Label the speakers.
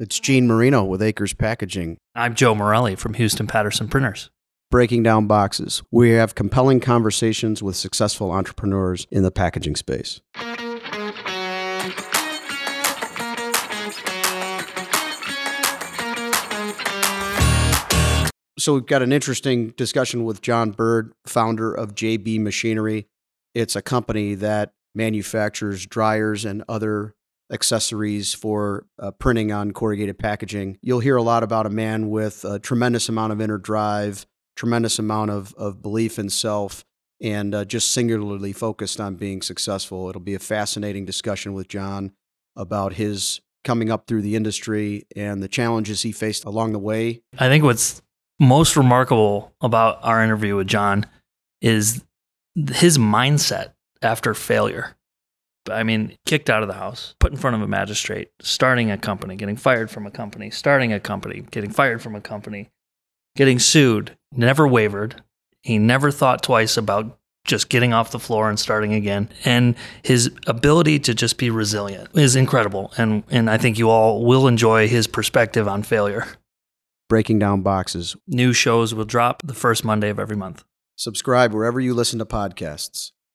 Speaker 1: It's Gene Marino with Acres Packaging.
Speaker 2: I'm Joe Morelli from Huston Patterson Printers.
Speaker 1: Breaking down boxes. We have compelling conversations with successful entrepreneurs in the packaging space. So we've got an interesting discussion with John Bird, founder of JB Machinery. It's a company that manufactures dryers and other accessories for uh, printing on corrugated packaging. You'll hear a lot about a man with a tremendous amount of inner drive, tremendous amount of, of belief in self, and uh, just singularly focused on being successful. It'll be a fascinating discussion with John about his coming up through the industry and the challenges he faced along the way.
Speaker 2: I think what's most remarkable about our interview with John is his mindset after failure. I mean, kicked out of the house, put in front of a magistrate, starting a company, getting fired from a company, starting a company, getting fired from a company, getting sued, never wavered. He never thought twice about just getting off the floor and starting again. And his ability to just be resilient is incredible. And, and I think you all will enjoy his perspective on failure.
Speaker 1: Breaking down boxes.
Speaker 2: New shows will drop the first Monday of every month.
Speaker 1: Subscribe wherever you listen to podcasts.